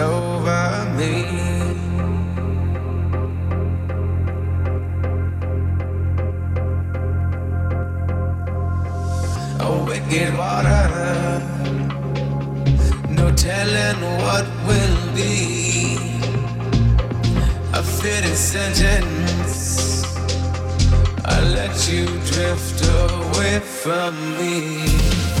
over me. a wicked water, no telling what will be. A fitting sentence. I let you drift away from me.